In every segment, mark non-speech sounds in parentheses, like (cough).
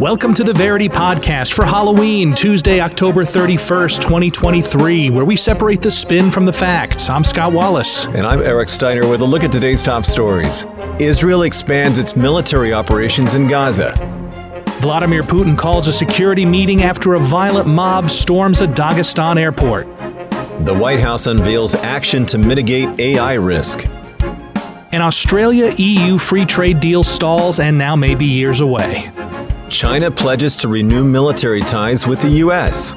Welcome to the Verity Podcast for Halloween, Tuesday, October 31st, 2023, where we separate the spin from the facts. I'm Scott Wallace. And I'm Eric Steiner with a look at today's top stories. Israel expands its military operations in Gaza. Vladimir Putin calls a security meeting after a violent mob storms a Dagestan airport. The White House unveils action to mitigate AI risk. An Australia EU free trade deal stalls and now may be years away. China pledges to renew military ties with the U.S.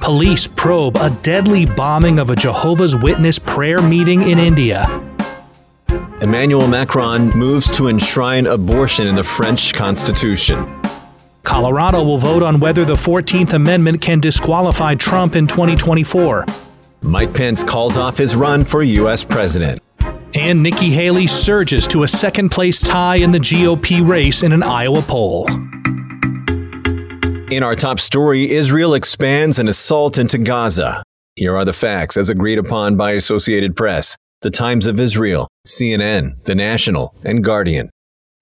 Police probe a deadly bombing of a Jehovah's Witness prayer meeting in India. Emmanuel Macron moves to enshrine abortion in the French Constitution. Colorado will vote on whether the 14th Amendment can disqualify Trump in 2024. Mike Pence calls off his run for U.S. president. And Nikki Haley surges to a second place tie in the GOP race in an Iowa poll. In our top story, Israel expands an assault into Gaza. Here are the facts as agreed upon by Associated Press, The Times of Israel, CNN, The National, and Guardian.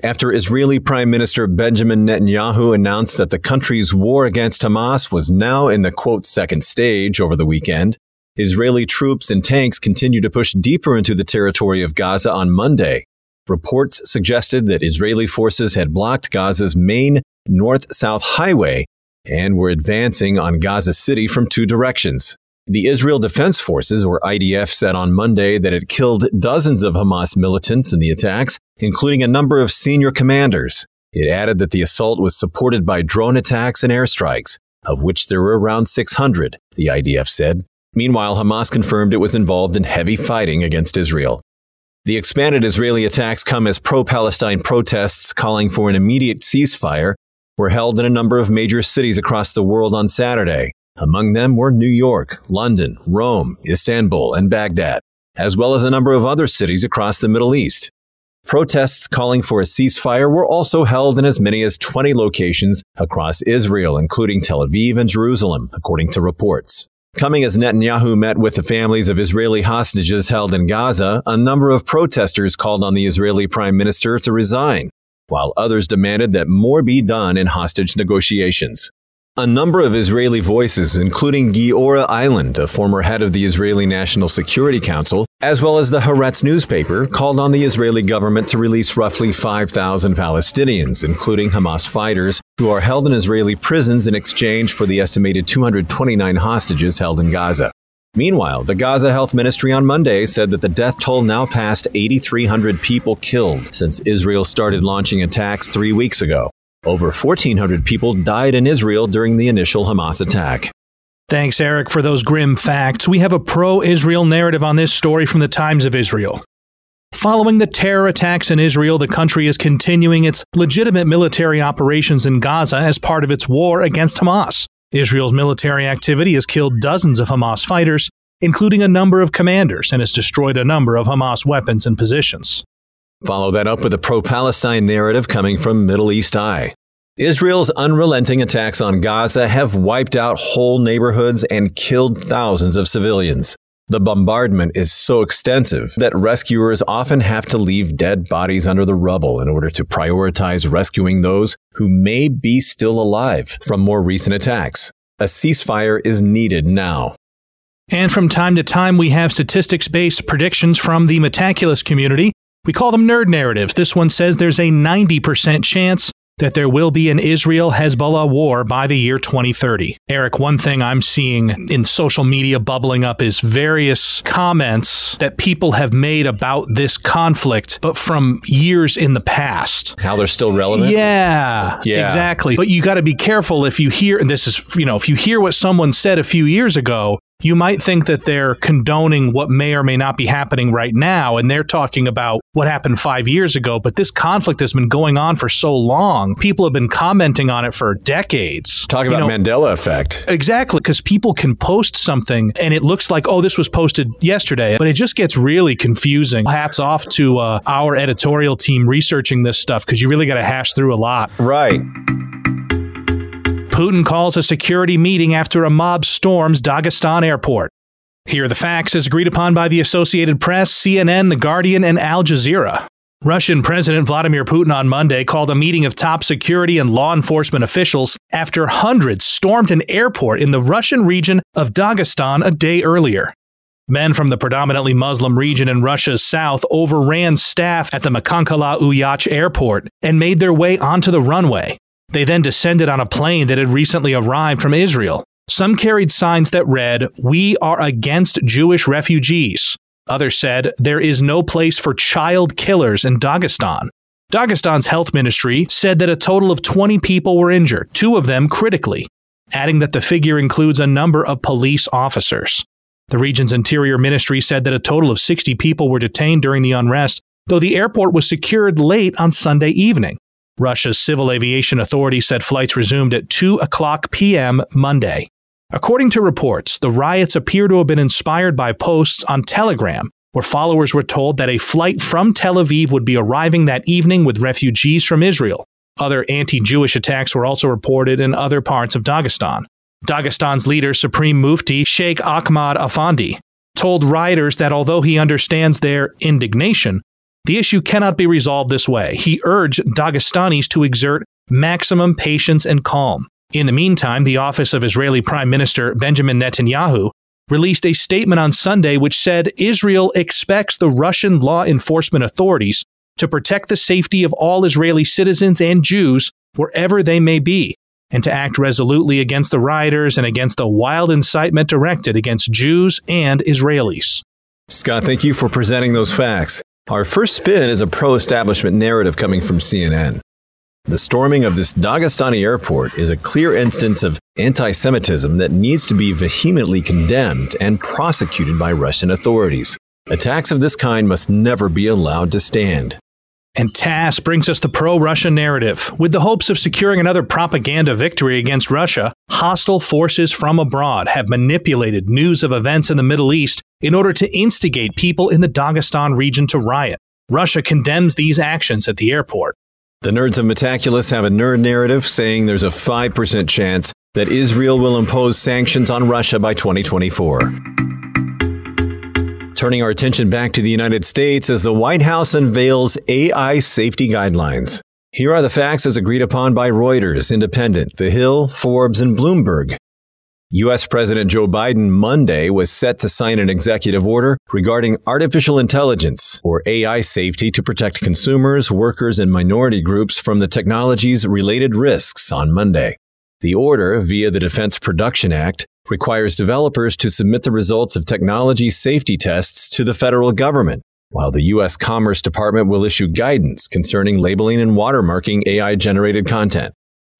After Israeli Prime Minister Benjamin Netanyahu announced that the country's war against Hamas was now in the quote second stage over the weekend, Israeli troops and tanks continued to push deeper into the territory of Gaza on Monday. Reports suggested that Israeli forces had blocked Gaza's main north south highway and were advancing on Gaza City from two directions. The Israel Defense Forces, or IDF, said on Monday that it killed dozens of Hamas militants in the attacks, including a number of senior commanders. It added that the assault was supported by drone attacks and airstrikes, of which there were around 600, the IDF said. Meanwhile, Hamas confirmed it was involved in heavy fighting against Israel. The expanded Israeli attacks come as pro Palestine protests calling for an immediate ceasefire were held in a number of major cities across the world on Saturday. Among them were New York, London, Rome, Istanbul, and Baghdad, as well as a number of other cities across the Middle East. Protests calling for a ceasefire were also held in as many as 20 locations across Israel, including Tel Aviv and Jerusalem, according to reports. Coming as Netanyahu met with the families of Israeli hostages held in Gaza, a number of protesters called on the Israeli prime minister to resign, while others demanded that more be done in hostage negotiations. A number of Israeli voices, including Giora Eiland, a former head of the Israeli National Security Council, as well as the Haaretz newspaper, called on the Israeli government to release roughly 5,000 Palestinians, including Hamas fighters, who are held in Israeli prisons in exchange for the estimated 229 hostages held in Gaza. Meanwhile, the Gaza Health Ministry on Monday said that the death toll now passed 8,300 people killed since Israel started launching attacks three weeks ago. Over 1,400 people died in Israel during the initial Hamas attack. Thanks, Eric, for those grim facts. We have a pro Israel narrative on this story from the Times of Israel. Following the terror attacks in Israel, the country is continuing its legitimate military operations in Gaza as part of its war against Hamas. Israel's military activity has killed dozens of Hamas fighters, including a number of commanders, and has destroyed a number of Hamas weapons and positions. Follow that up with a pro Palestine narrative coming from Middle East Eye. Israel's unrelenting attacks on Gaza have wiped out whole neighborhoods and killed thousands of civilians. The bombardment is so extensive that rescuers often have to leave dead bodies under the rubble in order to prioritize rescuing those who may be still alive from more recent attacks. A ceasefire is needed now. And from time to time, we have statistics based predictions from the Metaculus community we call them nerd narratives. This one says there's a 90% chance that there will be an Israel Hezbollah war by the year 2030. Eric, one thing I'm seeing in social media bubbling up is various comments that people have made about this conflict, but from years in the past. How they're still relevant? Yeah, yeah. exactly. But you got to be careful if you hear, and this is, you know, if you hear what someone said a few years ago, you might think that they're condoning what may or may not be happening right now. And they're talking about what happened five years ago. But this conflict has been going on for so long. People have been commenting on it for decades. Talk about you know, Mandela effect. Exactly. Because people can post something and it looks like, oh, this was posted yesterday. But it just gets really confusing. Hats off to uh, our editorial team researching this stuff because you really got to hash through a lot. Right. Putin calls a security meeting after a mob storms Dagestan airport. Here are the facts as agreed upon by the Associated Press, CNN, The Guardian, and Al Jazeera. Russian President Vladimir Putin on Monday called a meeting of top security and law enforcement officials after hundreds stormed an airport in the Russian region of Dagestan a day earlier. Men from the predominantly Muslim region in Russia's south overran staff at the Makhachkala Uytash airport and made their way onto the runway. They then descended on a plane that had recently arrived from Israel. Some carried signs that read, We are against Jewish refugees. Others said, There is no place for child killers in Dagestan. Dagestan's health ministry said that a total of 20 people were injured, two of them critically, adding that the figure includes a number of police officers. The region's interior ministry said that a total of 60 people were detained during the unrest, though the airport was secured late on Sunday evening. Russia's civil aviation authority said flights resumed at 2 o'clock p.m. Monday. According to reports, the riots appear to have been inspired by posts on Telegram, where followers were told that a flight from Tel Aviv would be arriving that evening with refugees from Israel. Other anti Jewish attacks were also reported in other parts of Dagestan. Dagestan's leader, Supreme Mufti Sheikh Ahmad Afandi, told rioters that although he understands their indignation, the issue cannot be resolved this way. He urged Dagestanis to exert maximum patience and calm. In the meantime, the office of Israeli Prime Minister Benjamin Netanyahu released a statement on Sunday which said Israel expects the Russian law enforcement authorities to protect the safety of all Israeli citizens and Jews wherever they may be, and to act resolutely against the rioters and against the wild incitement directed against Jews and Israelis. Scott, thank you for presenting those facts. Our first spin is a pro establishment narrative coming from CNN. The storming of this Dagestani airport is a clear instance of anti Semitism that needs to be vehemently condemned and prosecuted by Russian authorities. Attacks of this kind must never be allowed to stand. And TASS brings us the pro Russia narrative. With the hopes of securing another propaganda victory against Russia, hostile forces from abroad have manipulated news of events in the Middle East in order to instigate people in the Dagestan region to riot. Russia condemns these actions at the airport. The nerds of Metaculus have a nerd narrative saying there's a 5% chance that Israel will impose sanctions on Russia by 2024. Turning our attention back to the United States as the White House unveils AI safety guidelines. Here are the facts as agreed upon by Reuters, Independent, The Hill, Forbes, and Bloomberg. U.S. President Joe Biden Monday was set to sign an executive order regarding artificial intelligence, or AI safety, to protect consumers, workers, and minority groups from the technology's related risks on Monday. The order, via the Defense Production Act, requires developers to submit the results of technology safety tests to the federal government, while the U.S. Commerce Department will issue guidance concerning labeling and watermarking AI generated content.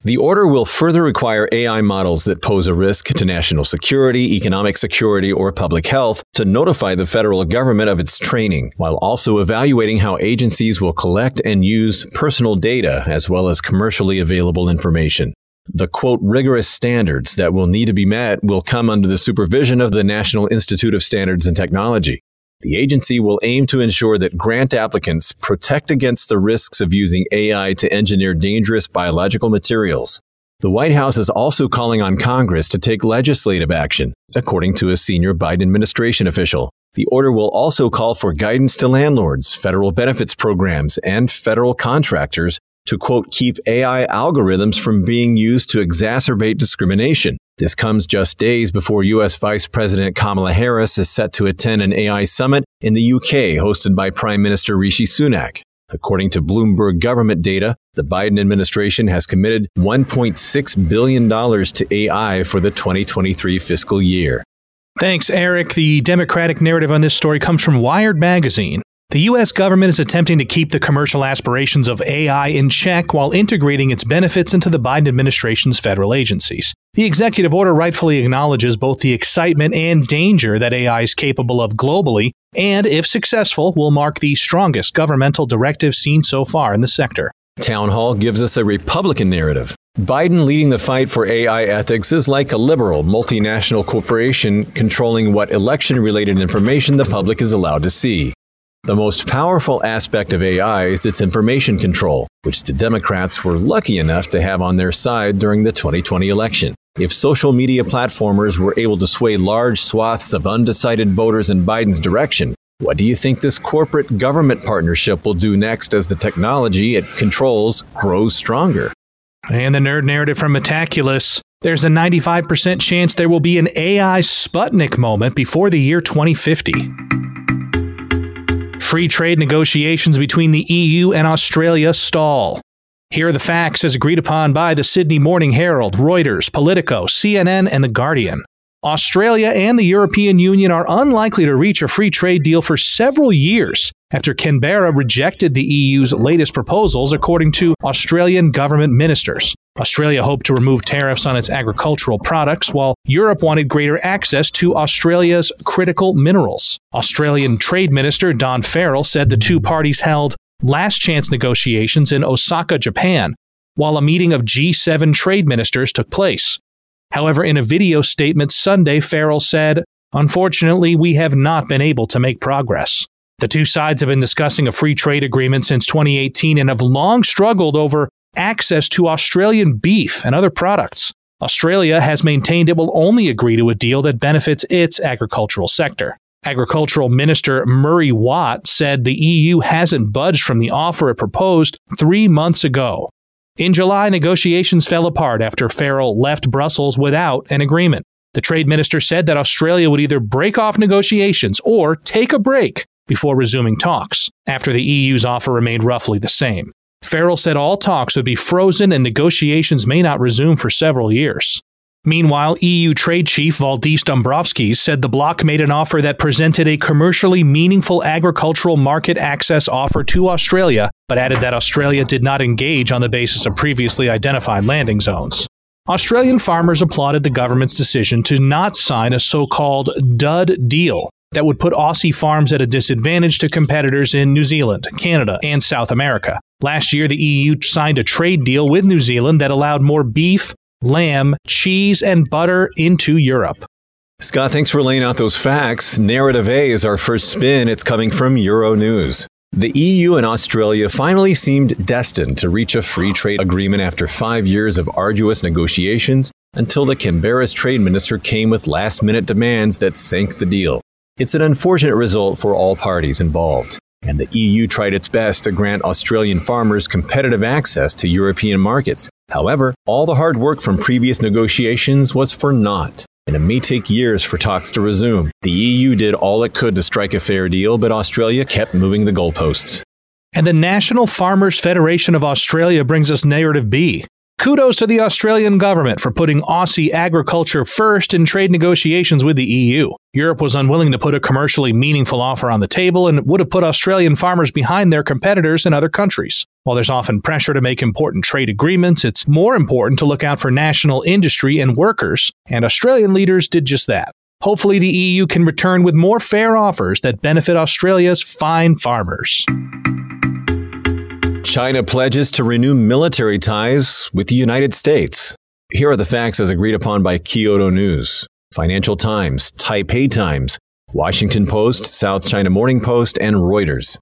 The order will further require AI models that pose a risk to national security, economic security, or public health to notify the federal government of its training, while also evaluating how agencies will collect and use personal data as well as commercially available information. The quote, rigorous standards that will need to be met will come under the supervision of the National Institute of Standards and Technology. The agency will aim to ensure that grant applicants protect against the risks of using AI to engineer dangerous biological materials. The White House is also calling on Congress to take legislative action, according to a senior Biden administration official. The order will also call for guidance to landlords, federal benefits programs, and federal contractors to quote, keep AI algorithms from being used to exacerbate discrimination. This comes just days before U.S. Vice President Kamala Harris is set to attend an AI summit in the UK hosted by Prime Minister Rishi Sunak. According to Bloomberg government data, the Biden administration has committed $1.6 billion to AI for the 2023 fiscal year. Thanks, Eric. The Democratic narrative on this story comes from Wired Magazine. The U.S. government is attempting to keep the commercial aspirations of AI in check while integrating its benefits into the Biden administration's federal agencies. The executive order rightfully acknowledges both the excitement and danger that AI is capable of globally, and if successful, will mark the strongest governmental directive seen so far in the sector. Town Hall gives us a Republican narrative. Biden leading the fight for AI ethics is like a liberal multinational corporation controlling what election related information the public is allowed to see. The most powerful aspect of AI is its information control, which the Democrats were lucky enough to have on their side during the 2020 election. If social media platformers were able to sway large swaths of undecided voters in Biden's direction, What do you think this corporate government partnership will do next as the technology it controls grows stronger? And the nerd narrative from Metaculus there's a 95% chance there will be an AI Sputnik moment before the year 2050. Free trade negotiations between the EU and Australia stall. Here are the facts as agreed upon by the Sydney Morning Herald, Reuters, Politico, CNN, and The Guardian. Australia and the European Union are unlikely to reach a free trade deal for several years after Canberra rejected the EU's latest proposals, according to Australian government ministers. Australia hoped to remove tariffs on its agricultural products, while Europe wanted greater access to Australia's critical minerals. Australian Trade Minister Don Farrell said the two parties held last chance negotiations in Osaka, Japan, while a meeting of G7 trade ministers took place. However, in a video statement Sunday, Farrell said, Unfortunately, we have not been able to make progress. The two sides have been discussing a free trade agreement since 2018 and have long struggled over access to Australian beef and other products. Australia has maintained it will only agree to a deal that benefits its agricultural sector. Agricultural Minister Murray Watt said the EU hasn't budged from the offer it proposed three months ago. In July, negotiations fell apart after Farrell left Brussels without an agreement. The trade minister said that Australia would either break off negotiations or take a break before resuming talks, after the EU's offer remained roughly the same. Farrell said all talks would be frozen and negotiations may not resume for several years. Meanwhile, EU trade chief Valdis Dombrovskis said the bloc made an offer that presented a commercially meaningful agricultural market access offer to Australia, but added that Australia did not engage on the basis of previously identified landing zones. Australian farmers applauded the government's decision to not sign a so called dud deal that would put Aussie farms at a disadvantage to competitors in New Zealand, Canada, and South America. Last year, the EU signed a trade deal with New Zealand that allowed more beef, lamb, cheese, and butter into Europe. Scott, thanks for laying out those facts. Narrative A is our first spin. It's coming from Euronews. The EU and Australia finally seemed destined to reach a free trade agreement after five years of arduous negotiations until the Canberra's trade minister came with last minute demands that sank the deal. It's an unfortunate result for all parties involved and the EU tried its best to grant Australian farmers competitive access to European markets. However, all the hard work from previous negotiations was for naught, and it may take years for talks to resume. The EU did all it could to strike a fair deal, but Australia kept moving the goalposts. And the National Farmers Federation of Australia brings us narrative B. Kudos to the Australian government for putting Aussie agriculture first in trade negotiations with the EU. Europe was unwilling to put a commercially meaningful offer on the table and it would have put Australian farmers behind their competitors in other countries. While there's often pressure to make important trade agreements, it's more important to look out for national industry and workers, and Australian leaders did just that. Hopefully, the EU can return with more fair offers that benefit Australia's fine farmers. China pledges to renew military ties with the United States. Here are the facts as agreed upon by Kyodo News, Financial Times, Taipei Times, Washington Post, South China Morning Post, and Reuters.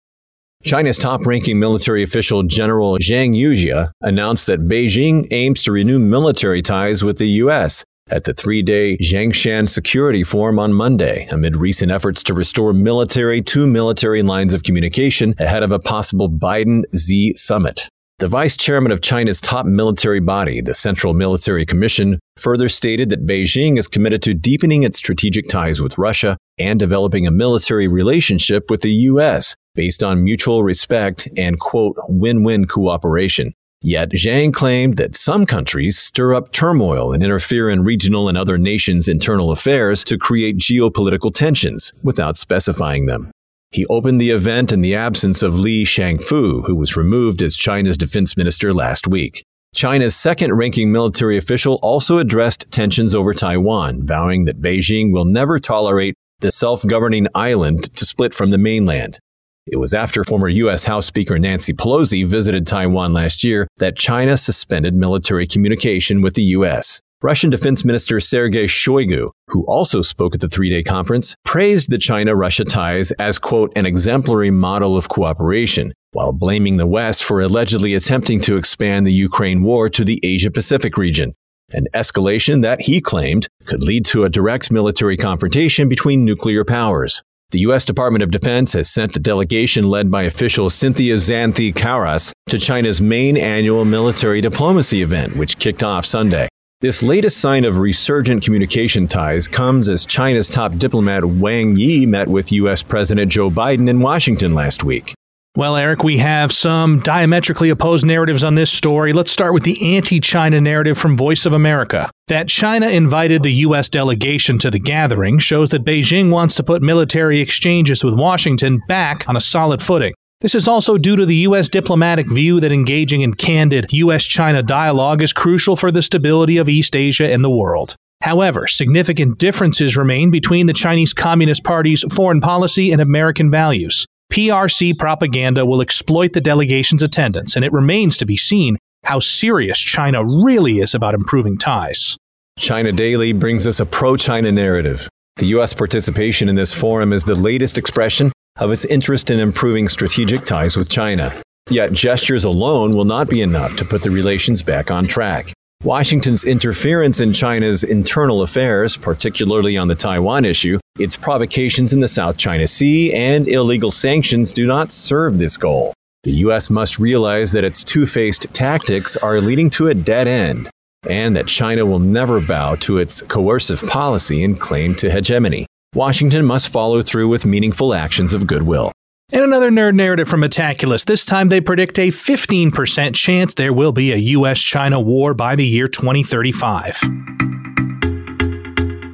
China's top ranking military official General Zhang Youxia announced that Beijing aims to renew military ties with the U.S at the three day Xiangshan Security Forum on Monday, amid recent efforts to restore military to military lines of communication ahead of a possible Biden Xi summit. The vice chairman of China's top military body, the Central Military Commission, further stated that Beijing is committed to deepening its strategic ties with Russia and developing a military relationship with the U.S. based on mutual respect and, quote, win win cooperation. Yet Zhang claimed that some countries stir up turmoil and interfere in regional and other nations' internal affairs to create geopolitical tensions without specifying them. He opened the event in the absence of Li Shangfu, who was removed as China's defense minister last week. China's second ranking military official also addressed tensions over Taiwan, vowing that Beijing will never tolerate the self governing island to split from the mainland. It was after former U.S. House Speaker Nancy Pelosi visited Taiwan last year that China suspended military communication with the U.S. Russian Defense Minister Sergei Shoigu, who also spoke at the three day conference, praised the China Russia ties as, quote, an exemplary model of cooperation, while blaming the West for allegedly attempting to expand the Ukraine war to the Asia Pacific region. An escalation that he claimed could lead to a direct military confrontation between nuclear powers. The U.S. Department of Defense has sent a delegation led by official Cynthia Xanthi Carras to China's main annual military diplomacy event, which kicked off Sunday. This latest sign of resurgent communication ties comes as China's top diplomat Wang Yi met with U.S. President Joe Biden in Washington last week. Well, Eric, we have some diametrically opposed narratives on this story. Let's start with the anti China narrative from Voice of America. That China invited the U.S. delegation to the gathering shows that Beijing wants to put military exchanges with Washington back on a solid footing. This is also due to the U.S. diplomatic view that engaging in candid U.S. China dialogue is crucial for the stability of East Asia and the world. However, significant differences remain between the Chinese Communist Party's foreign policy and American values. PRC propaganda will exploit the delegation's attendance, and it remains to be seen how serious China really is about improving ties. China Daily brings us a pro China narrative. The U.S. participation in this forum is the latest expression of its interest in improving strategic ties with China. Yet gestures alone will not be enough to put the relations back on track. Washington's interference in China's internal affairs, particularly on the Taiwan issue, its provocations in the South China Sea, and illegal sanctions do not serve this goal. The U.S. must realize that its two faced tactics are leading to a dead end, and that China will never bow to its coercive policy and claim to hegemony. Washington must follow through with meaningful actions of goodwill. And another nerd narrative from Metaculus. This time they predict a 15% chance there will be a US China war by the year 2035.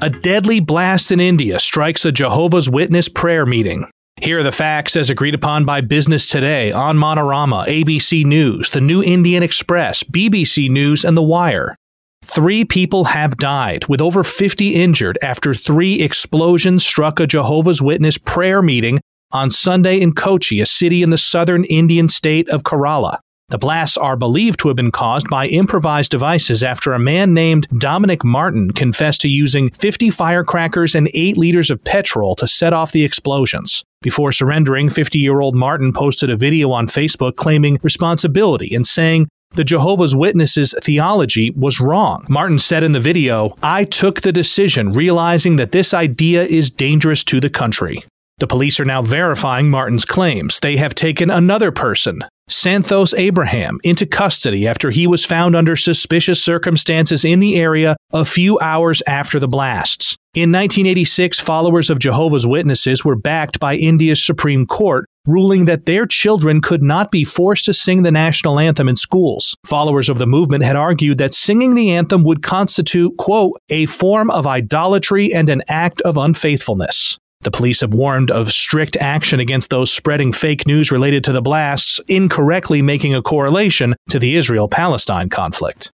A deadly blast in India strikes a Jehovah's Witness prayer meeting. Here are the facts as agreed upon by Business Today, Onmanorama, ABC News, The New Indian Express, BBC News, and The Wire. Three people have died, with over 50 injured, after three explosions struck a Jehovah's Witness prayer meeting on Sunday in Kochi, a city in the southern Indian state of Kerala. The blasts are believed to have been caused by improvised devices after a man named Dominic Martin confessed to using 50 firecrackers and 8 liters of petrol to set off the explosions. Before surrendering, 50 year old Martin posted a video on Facebook claiming responsibility and saying the Jehovah's Witnesses' theology was wrong. Martin said in the video, I took the decision realizing that this idea is dangerous to the country. The police are now verifying Martin's claims. They have taken another person, Santhos Abraham, into custody after he was found under suspicious circumstances in the area a few hours after the blasts. In 1986, followers of Jehovah's Witnesses were backed by India's Supreme Court, ruling that their children could not be forced to sing the national anthem in schools. Followers of the movement had argued that singing the anthem would constitute, quote, a form of idolatry and an act of unfaithfulness. The police have warned of strict action against those spreading fake news related to the blasts, incorrectly making a correlation to the Israel Palestine conflict.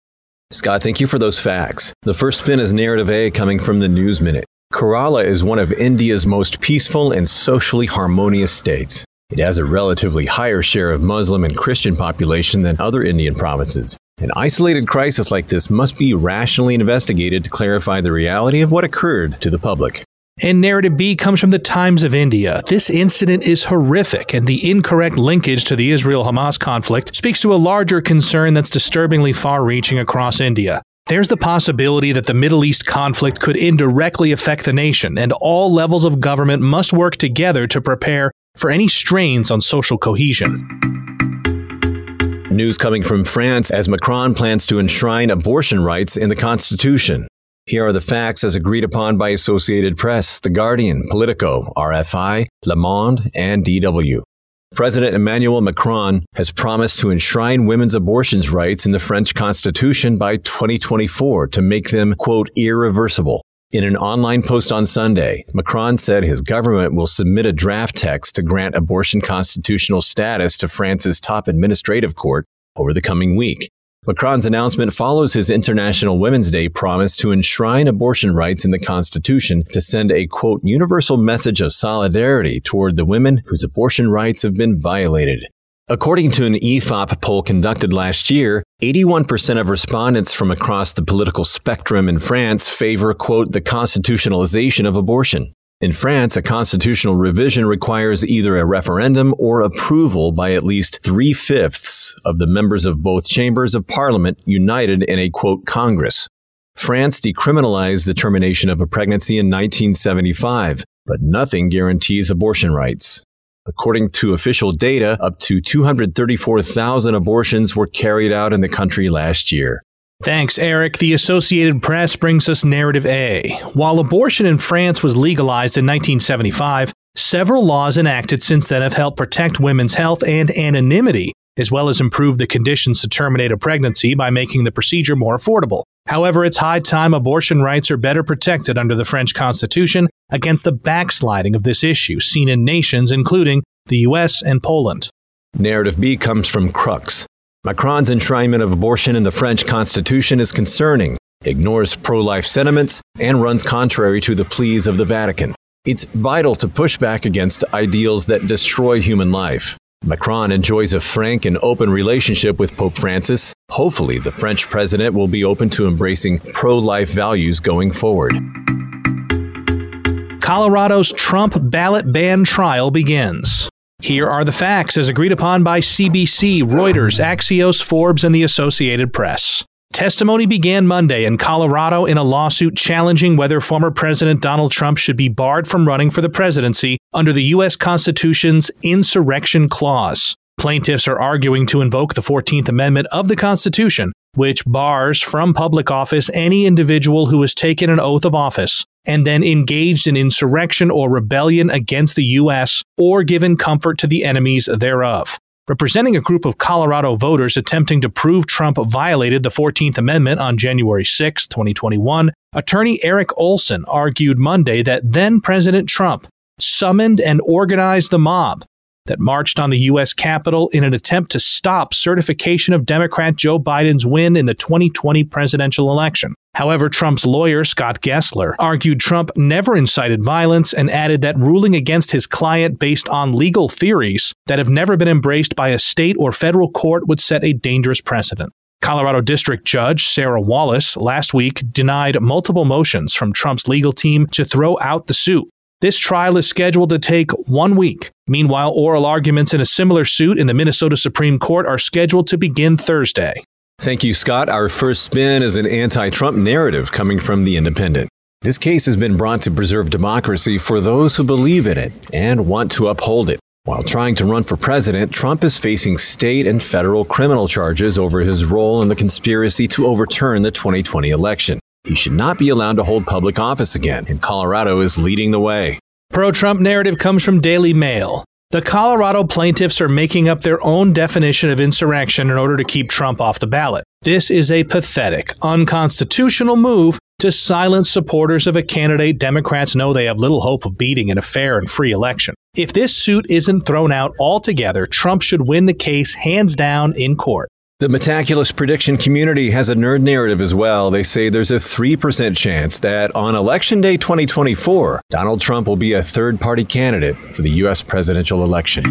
Scott, thank you for those facts. The first spin is narrative A coming from the News Minute. Kerala is one of India's most peaceful and socially harmonious states. It has a relatively higher share of Muslim and Christian population than other Indian provinces. An isolated crisis like this must be rationally investigated to clarify the reality of what occurred to the public. And narrative B comes from the Times of India. This incident is horrific, and the incorrect linkage to the Israel Hamas conflict speaks to a larger concern that's disturbingly far reaching across India. There's the possibility that the Middle East conflict could indirectly affect the nation, and all levels of government must work together to prepare for any strains on social cohesion. News coming from France as Macron plans to enshrine abortion rights in the Constitution. Here are the facts as agreed upon by Associated Press, The Guardian, Politico, RFI, Le Monde, and DW. President Emmanuel Macron has promised to enshrine women's abortions rights in the French Constitution by 2024 to make them, quote, irreversible. In an online post on Sunday, Macron said his government will submit a draft text to grant abortion constitutional status to France's top administrative court over the coming week. Macron's announcement follows his International Women's Day promise to enshrine abortion rights in the Constitution to send a quote universal message of solidarity toward the women whose abortion rights have been violated. According to an IFOP poll conducted last year, 81% of respondents from across the political spectrum in France favor, quote, the constitutionalization of abortion. In France, a constitutional revision requires either a referendum or approval by at least three fifths of the members of both chambers of parliament united in a quote Congress. France decriminalized the termination of a pregnancy in 1975. but nothing guarantees abortion rights. According to official data, up to 234,000 abortions were carried out in the country last year. Thanks, Eric. The Associated Press brings us Narrative A. While abortion in France was legalized in 1975, several laws enacted since then have helped protect women's health and anonymity, as well as improve the conditions to terminate a pregnancy by making the procedure more affordable. However, it's high time abortion rights are better protected under the French Constitution against the backsliding of this issue seen in nations including the US and Poland. Narrative B comes from Crux. Macron's enshrinement of abortion in the French constitution is concerning, ignores pro life sentiments, and runs contrary to the pleas of the Vatican. It's vital to push back against ideals that destroy human life. Macron enjoys a frank and open relationship with Pope Francis. Hopefully, the French president will be open to embracing pro life values going forward. Colorado's Trump ballot ban trial begins. Here are the facts as agreed upon by CBC, Reuters, Axios, Forbes, and the Associated Press. Testimony began Monday in Colorado in a lawsuit challenging whether former President Donald Trump should be barred from running for the presidency under the U.S. Constitution's Insurrection Clause. Plaintiffs are arguing to invoke the 14th Amendment of the Constitution, which bars from public office any individual who has taken an oath of office and then engaged in insurrection or rebellion against the U.S. or given comfort to the enemies thereof. Representing a group of Colorado voters attempting to prove Trump violated the 14th Amendment on January 6, 2021, attorney Eric Olson argued Monday that then President Trump summoned and organized the mob that marched on the U.S. Capitol in an attempt to stop certification of Democrat Joe Biden's win in the 2020 presidential election. However, Trump's lawyer, Scott Gessler, argued Trump never incited violence and added that ruling against his client based on legal theories that have never been embraced by a state or federal court would set a dangerous precedent. Colorado District Judge Sarah Wallace last week denied multiple motions from Trump's legal team to throw out the suit. This trial is scheduled to take one week. Meanwhile, oral arguments in a similar suit in the Minnesota Supreme Court are scheduled to begin Thursday. Thank you, Scott. Our first spin is an anti Trump narrative coming from The Independent. This case has been brought to preserve democracy for those who believe in it and want to uphold it. While trying to run for president, Trump is facing state and federal criminal charges over his role in the conspiracy to overturn the 2020 election. He should not be allowed to hold public office again, and Colorado is leading the way. Pro Trump narrative comes from Daily Mail. The Colorado plaintiffs are making up their own definition of insurrection in order to keep Trump off the ballot. This is a pathetic, unconstitutional move to silence supporters of a candidate Democrats know they have little hope of beating in a fair and free election. If this suit isn't thrown out altogether, Trump should win the case hands down in court. The Metaculus prediction community has a nerd narrative as well. They say there's a 3% chance that on Election Day 2024, Donald Trump will be a third party candidate for the U.S. presidential election.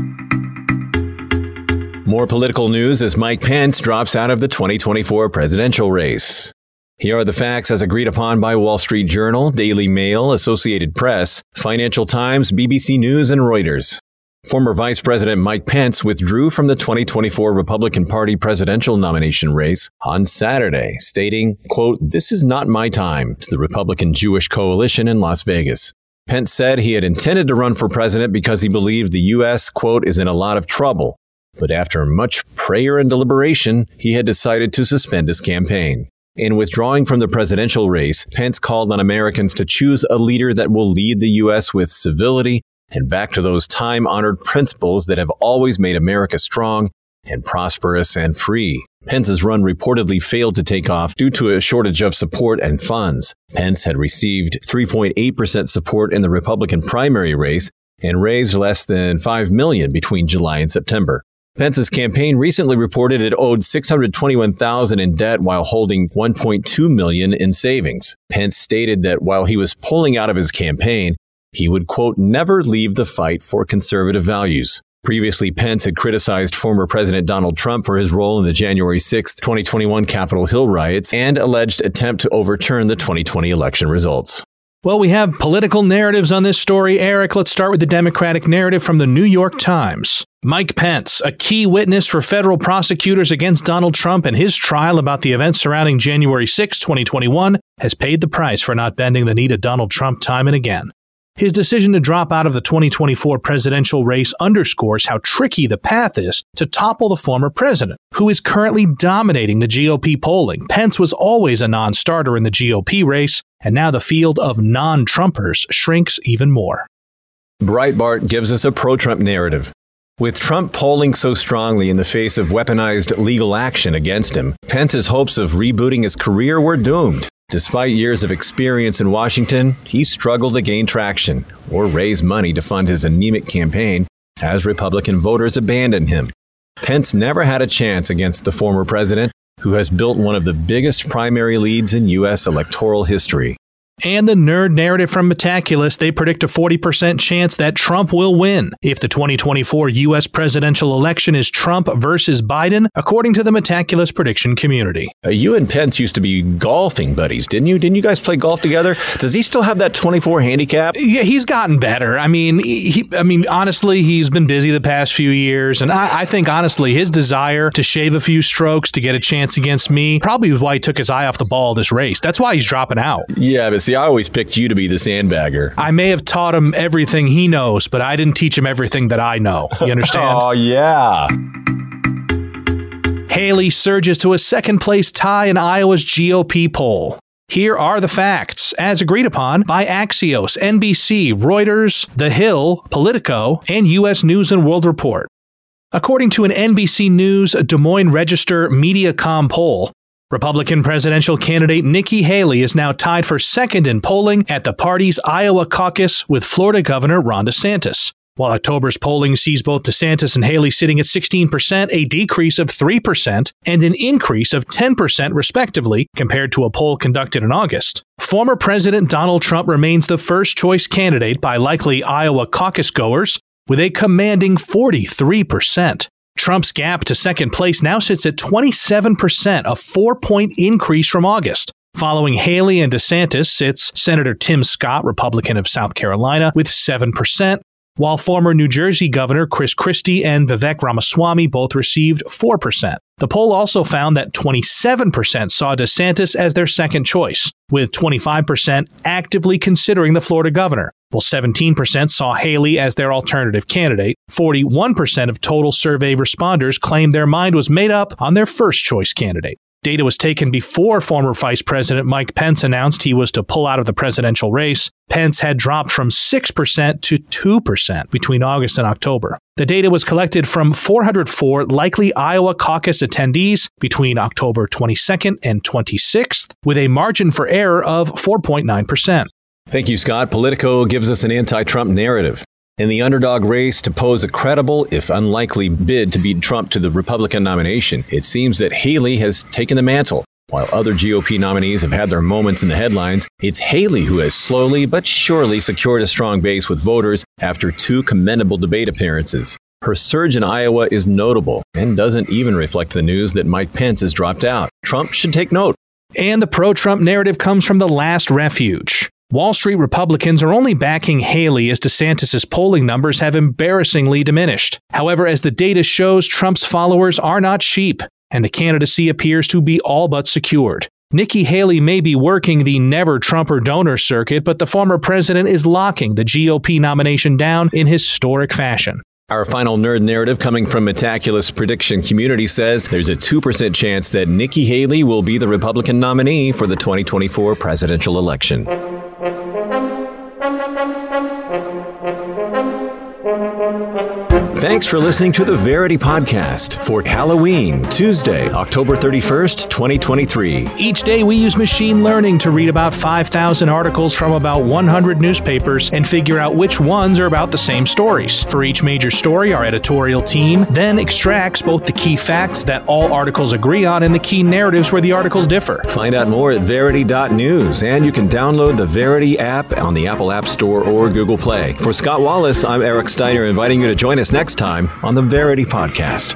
More political news as Mike Pence drops out of the 2024 presidential race. Here are the facts as agreed upon by Wall Street Journal, Daily Mail, Associated Press, Financial Times, BBC News, and Reuters. Former Vice President Mike Pence withdrew from the 2024 Republican Party presidential nomination race on Saturday, stating, quote, This is not my time to the Republican Jewish coalition in Las Vegas. Pence said he had intended to run for president because he believed the U.S., quote, is in a lot of trouble. But after much prayer and deliberation, he had decided to suspend his campaign. In withdrawing from the presidential race, Pence called on Americans to choose a leader that will lead the U.S. with civility and back to those time honored principles that have always made America strong and prosperous and free. Pence's run reportedly failed to take off due to a shortage of support and funds. Pence had received 3.8% support in the Republican primary race and raised less than 5 million between July and September. Pence's campaign recently reported it owed 621,000 in debt while holding 1.2 million in savings. Pence stated that while he was pulling out of his campaign, he would, quote, never leave the fight for conservative values. Previously, Pence had criticized former President Donald Trump for his role in the January 6, 2021 Capitol Hill riots and alleged attempt to overturn the 2020 election results. Well, we have political narratives on this story, Eric. Let's start with the Democratic narrative from the New York Times. Mike Pence, a key witness for federal prosecutors against Donald Trump and his trial about the events surrounding January 6, 2021, has paid the price for not bending the knee to Donald Trump time and again. His decision to drop out of the 2024 presidential race underscores how tricky the path is to topple the former president, who is currently dominating the GOP polling. Pence was always a non starter in the GOP race, and now the field of non Trumpers shrinks even more. Breitbart gives us a pro Trump narrative. With Trump polling so strongly in the face of weaponized legal action against him, Pence's hopes of rebooting his career were doomed. Despite years of experience in Washington, he struggled to gain traction or raise money to fund his anemic campaign as Republican voters abandoned him. Pence never had a chance against the former president, who has built one of the biggest primary leads in U.S. electoral history and the nerd narrative from Metaculus, they predict a 40% chance that Trump will win if the 2024 U.S. presidential election is Trump versus Biden, according to the Metaculus prediction community. Uh, you and Pence used to be golfing buddies, didn't you? Didn't you guys play golf together? Does he still have that 24 handicap? Yeah, he's gotten better. I mean, he, I mean, honestly, he's been busy the past few years, and I, I think honestly, his desire to shave a few strokes to get a chance against me probably was why he took his eye off the ball this race. That's why he's dropping out. Yeah, but See, I always picked you to be the sandbagger. I may have taught him everything he knows, but I didn't teach him everything that I know. You understand? (laughs) oh, yeah. Haley surges to a second place tie in Iowa's GOP poll. Here are the facts, as agreed upon by Axios, NBC, Reuters, The Hill, Politico, and U.S. News and World Report. According to an NBC News Des Moines Register Mediacom poll, Republican presidential candidate Nikki Haley is now tied for second in polling at the party's Iowa caucus with Florida Governor Ron DeSantis. While October's polling sees both DeSantis and Haley sitting at 16%, a decrease of 3%, and an increase of 10% respectively, compared to a poll conducted in August. Former President Donald Trump remains the first choice candidate by likely Iowa caucus goers, with a commanding 43%. Trump's gap to second place now sits at 27%, a four point increase from August. Following Haley and DeSantis sits Senator Tim Scott, Republican of South Carolina, with 7%, while former New Jersey Governor Chris Christie and Vivek Ramaswamy both received 4%. The poll also found that 27% saw DeSantis as their second choice, with 25% actively considering the Florida governor, while 17% saw Haley as their alternative candidate. 41% of total survey responders claimed their mind was made up on their first choice candidate. Data was taken before former Vice President Mike Pence announced he was to pull out of the presidential race. Pence had dropped from 6% to 2% between August and October. The data was collected from 404 likely Iowa caucus attendees between October 22nd and 26th, with a margin for error of 4.9%. Thank you, Scott. Politico gives us an anti Trump narrative. In the underdog race to pose a credible, if unlikely, bid to beat Trump to the Republican nomination, it seems that Haley has taken the mantle. While other GOP nominees have had their moments in the headlines, it's Haley who has slowly but surely secured a strong base with voters after two commendable debate appearances. Her surge in Iowa is notable and doesn't even reflect the news that Mike Pence has dropped out. Trump should take note. And the pro Trump narrative comes from the last refuge. Wall Street Republicans are only backing Haley as DeSantis' polling numbers have embarrassingly diminished. However, as the data shows, Trump's followers are not sheep, and the candidacy appears to be all but secured. Nikki Haley may be working the never Trumper donor circuit, but the former president is locking the GOP nomination down in historic fashion. Our final nerd narrative coming from Metaculus Prediction Community says there's a 2% chance that Nikki Haley will be the Republican nominee for the 2024 presidential election. Thanks for listening to the Verity Podcast for Halloween, Tuesday, October 31st, 2023. Each day, we use machine learning to read about 5,000 articles from about 100 newspapers and figure out which ones are about the same stories. For each major story, our editorial team then extracts both the key facts that all articles agree on and the key narratives where the articles differ. Find out more at verity.news, and you can download the Verity app on the Apple App Store or Google Play. For Scott Wallace, I'm Eric Steiner, inviting you to join us next next time on the Verity Podcast.